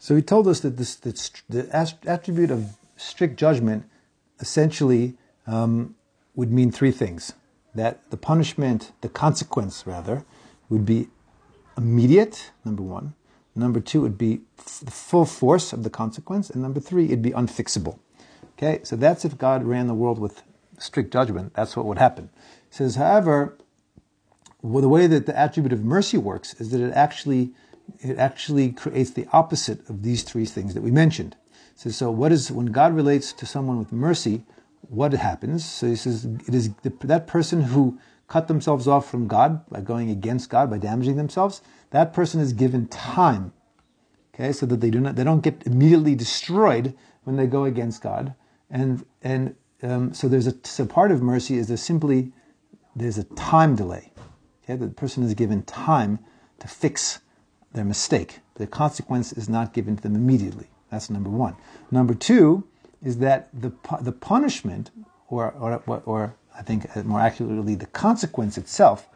So he told us that this, the attribute of strict judgment essentially um, would mean three things. That the punishment, the consequence rather, would be immediate, number one. Number two, would be f- the full force of the consequence. And number three, it'd be unfixable. Okay, so that's if God ran the world with strict judgment. That's what would happen. He says, however, well, the way that the attribute of mercy works is that it actually it actually creates the opposite of these three things that we mentioned. So, so what is when God relates to someone with mercy? What happens? So he says it is the, that person who cut themselves off from God by going against God by damaging themselves. That person is given time, okay, so that they do not they don't get immediately destroyed when they go against God. And and um, so there's a so part of mercy is there's simply there's a time delay. Okay, the person is given time to fix their mistake. The consequence is not given to them immediately. That's number one. Number two is that the the punishment, or or or I think uh, more accurately, the consequence itself,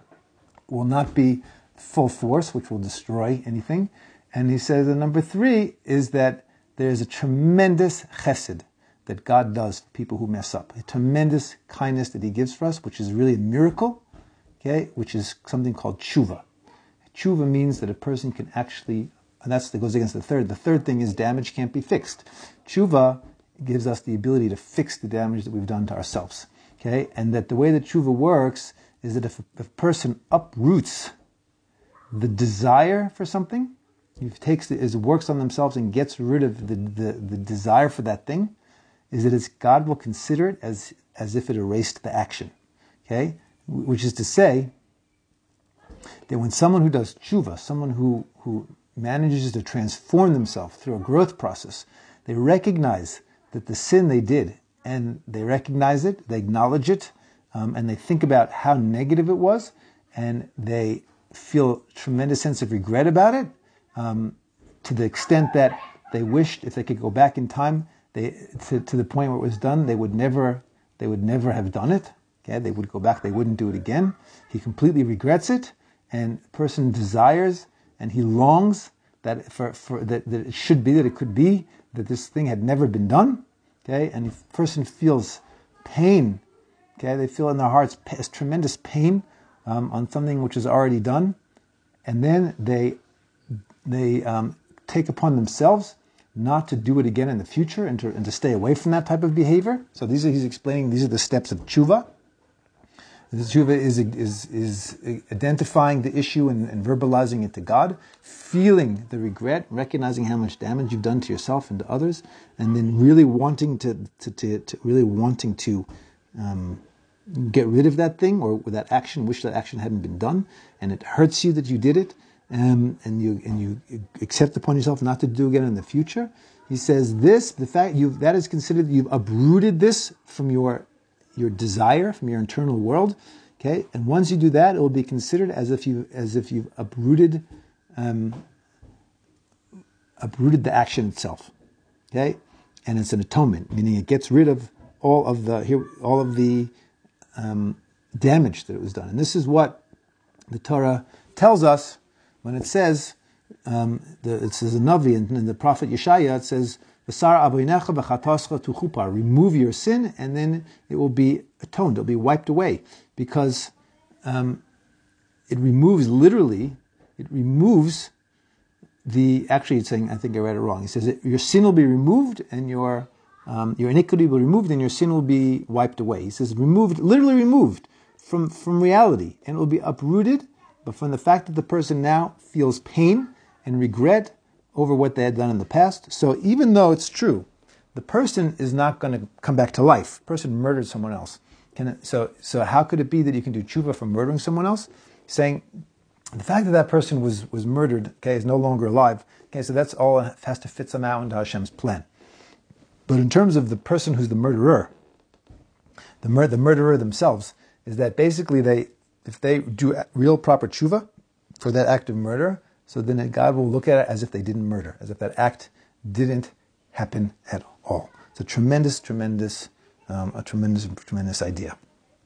will not be full force, which will destroy anything. And he says that number three is that there is a tremendous chesed that God does to people who mess up, a tremendous kindness that He gives for us, which is really a miracle, okay, which is something called tshuva. Tshuva means that a person can actually, and that's that goes against the third. The third thing is damage can't be fixed. Tshuva gives us the ability to fix the damage that we've done to ourselves. Okay, and that the way that tshuva works is that if a, if a person uproots the desire for something, he takes it, is works on themselves and gets rid of the, the, the desire for that thing, is that God will consider it as as if it erased the action. Okay, which is to say that when someone who does tshuva, someone who, who manages to transform themselves through a growth process, they recognize that the sin they did, and they recognize it, they acknowledge it, um, and they think about how negative it was, and they feel tremendous sense of regret about it, um, to the extent that they wished if they could go back in time, they to, to the point where it was done, they would never they would never have done it. Okay, they would go back, they wouldn't do it again. He completely regrets it, and person desires and he longs that for, for that, that it should be that it could be that this thing had never been done. Okay, and the person feels pain. Okay, they feel in their hearts tremendous pain um, on something which is already done, and then they they um, take upon themselves not to do it again in the future and to, and to stay away from that type of behavior. So these are he's explaining. These are the steps of tshuva. The tshuva is, is, is identifying the issue and, and, verbalizing it to God, feeling the regret, recognizing how much damage you've done to yourself and to others, and then really wanting to, to, to, to really wanting to um, get rid of that thing or that action, wish that action hadn't been done, and it hurts you that you did it, um, and you and you accept upon yourself not to do again in the future. He says this, the fact you that is considered you've uprooted this from your your desire from your internal world. Okay, and once you do that, it will be considered as if you as if you've uprooted um, uprooted the action itself. Okay, and it's an atonement, meaning it gets rid of all of the here all of the um, damage that it was done. And this is what the Torah tells us when it says um, the, it says a Navi in, in the prophet Yeshaya. It says Remove your sin, and then it will be atoned. It'll be wiped away because um, it removes literally. It removes the. Actually, it's saying. I think I read it wrong. He says your sin will be removed, and your um, your iniquity will be removed, and your sin will be wiped away. He says removed, literally removed from from reality, and it will be uprooted. But from the fact that the person now feels pain and regret over what they had done in the past. So even though it's true, the person is not going to come back to life. The person murdered someone else. It, so, so how could it be that you can do tshuva for murdering someone else? Saying the fact that that person was, was murdered, okay, is no longer alive. Okay, so that's all has to fit somehow into Hashem's plan. But in terms of the person who's the murderer, the, mur- the murderer themselves, is that basically they, if they do real proper tshuva for that act of murder, so then God will look at it as if they didn't murder, as if that act didn't happen at all. It's a tremendous, tremendous, um, a tremendous, tremendous idea.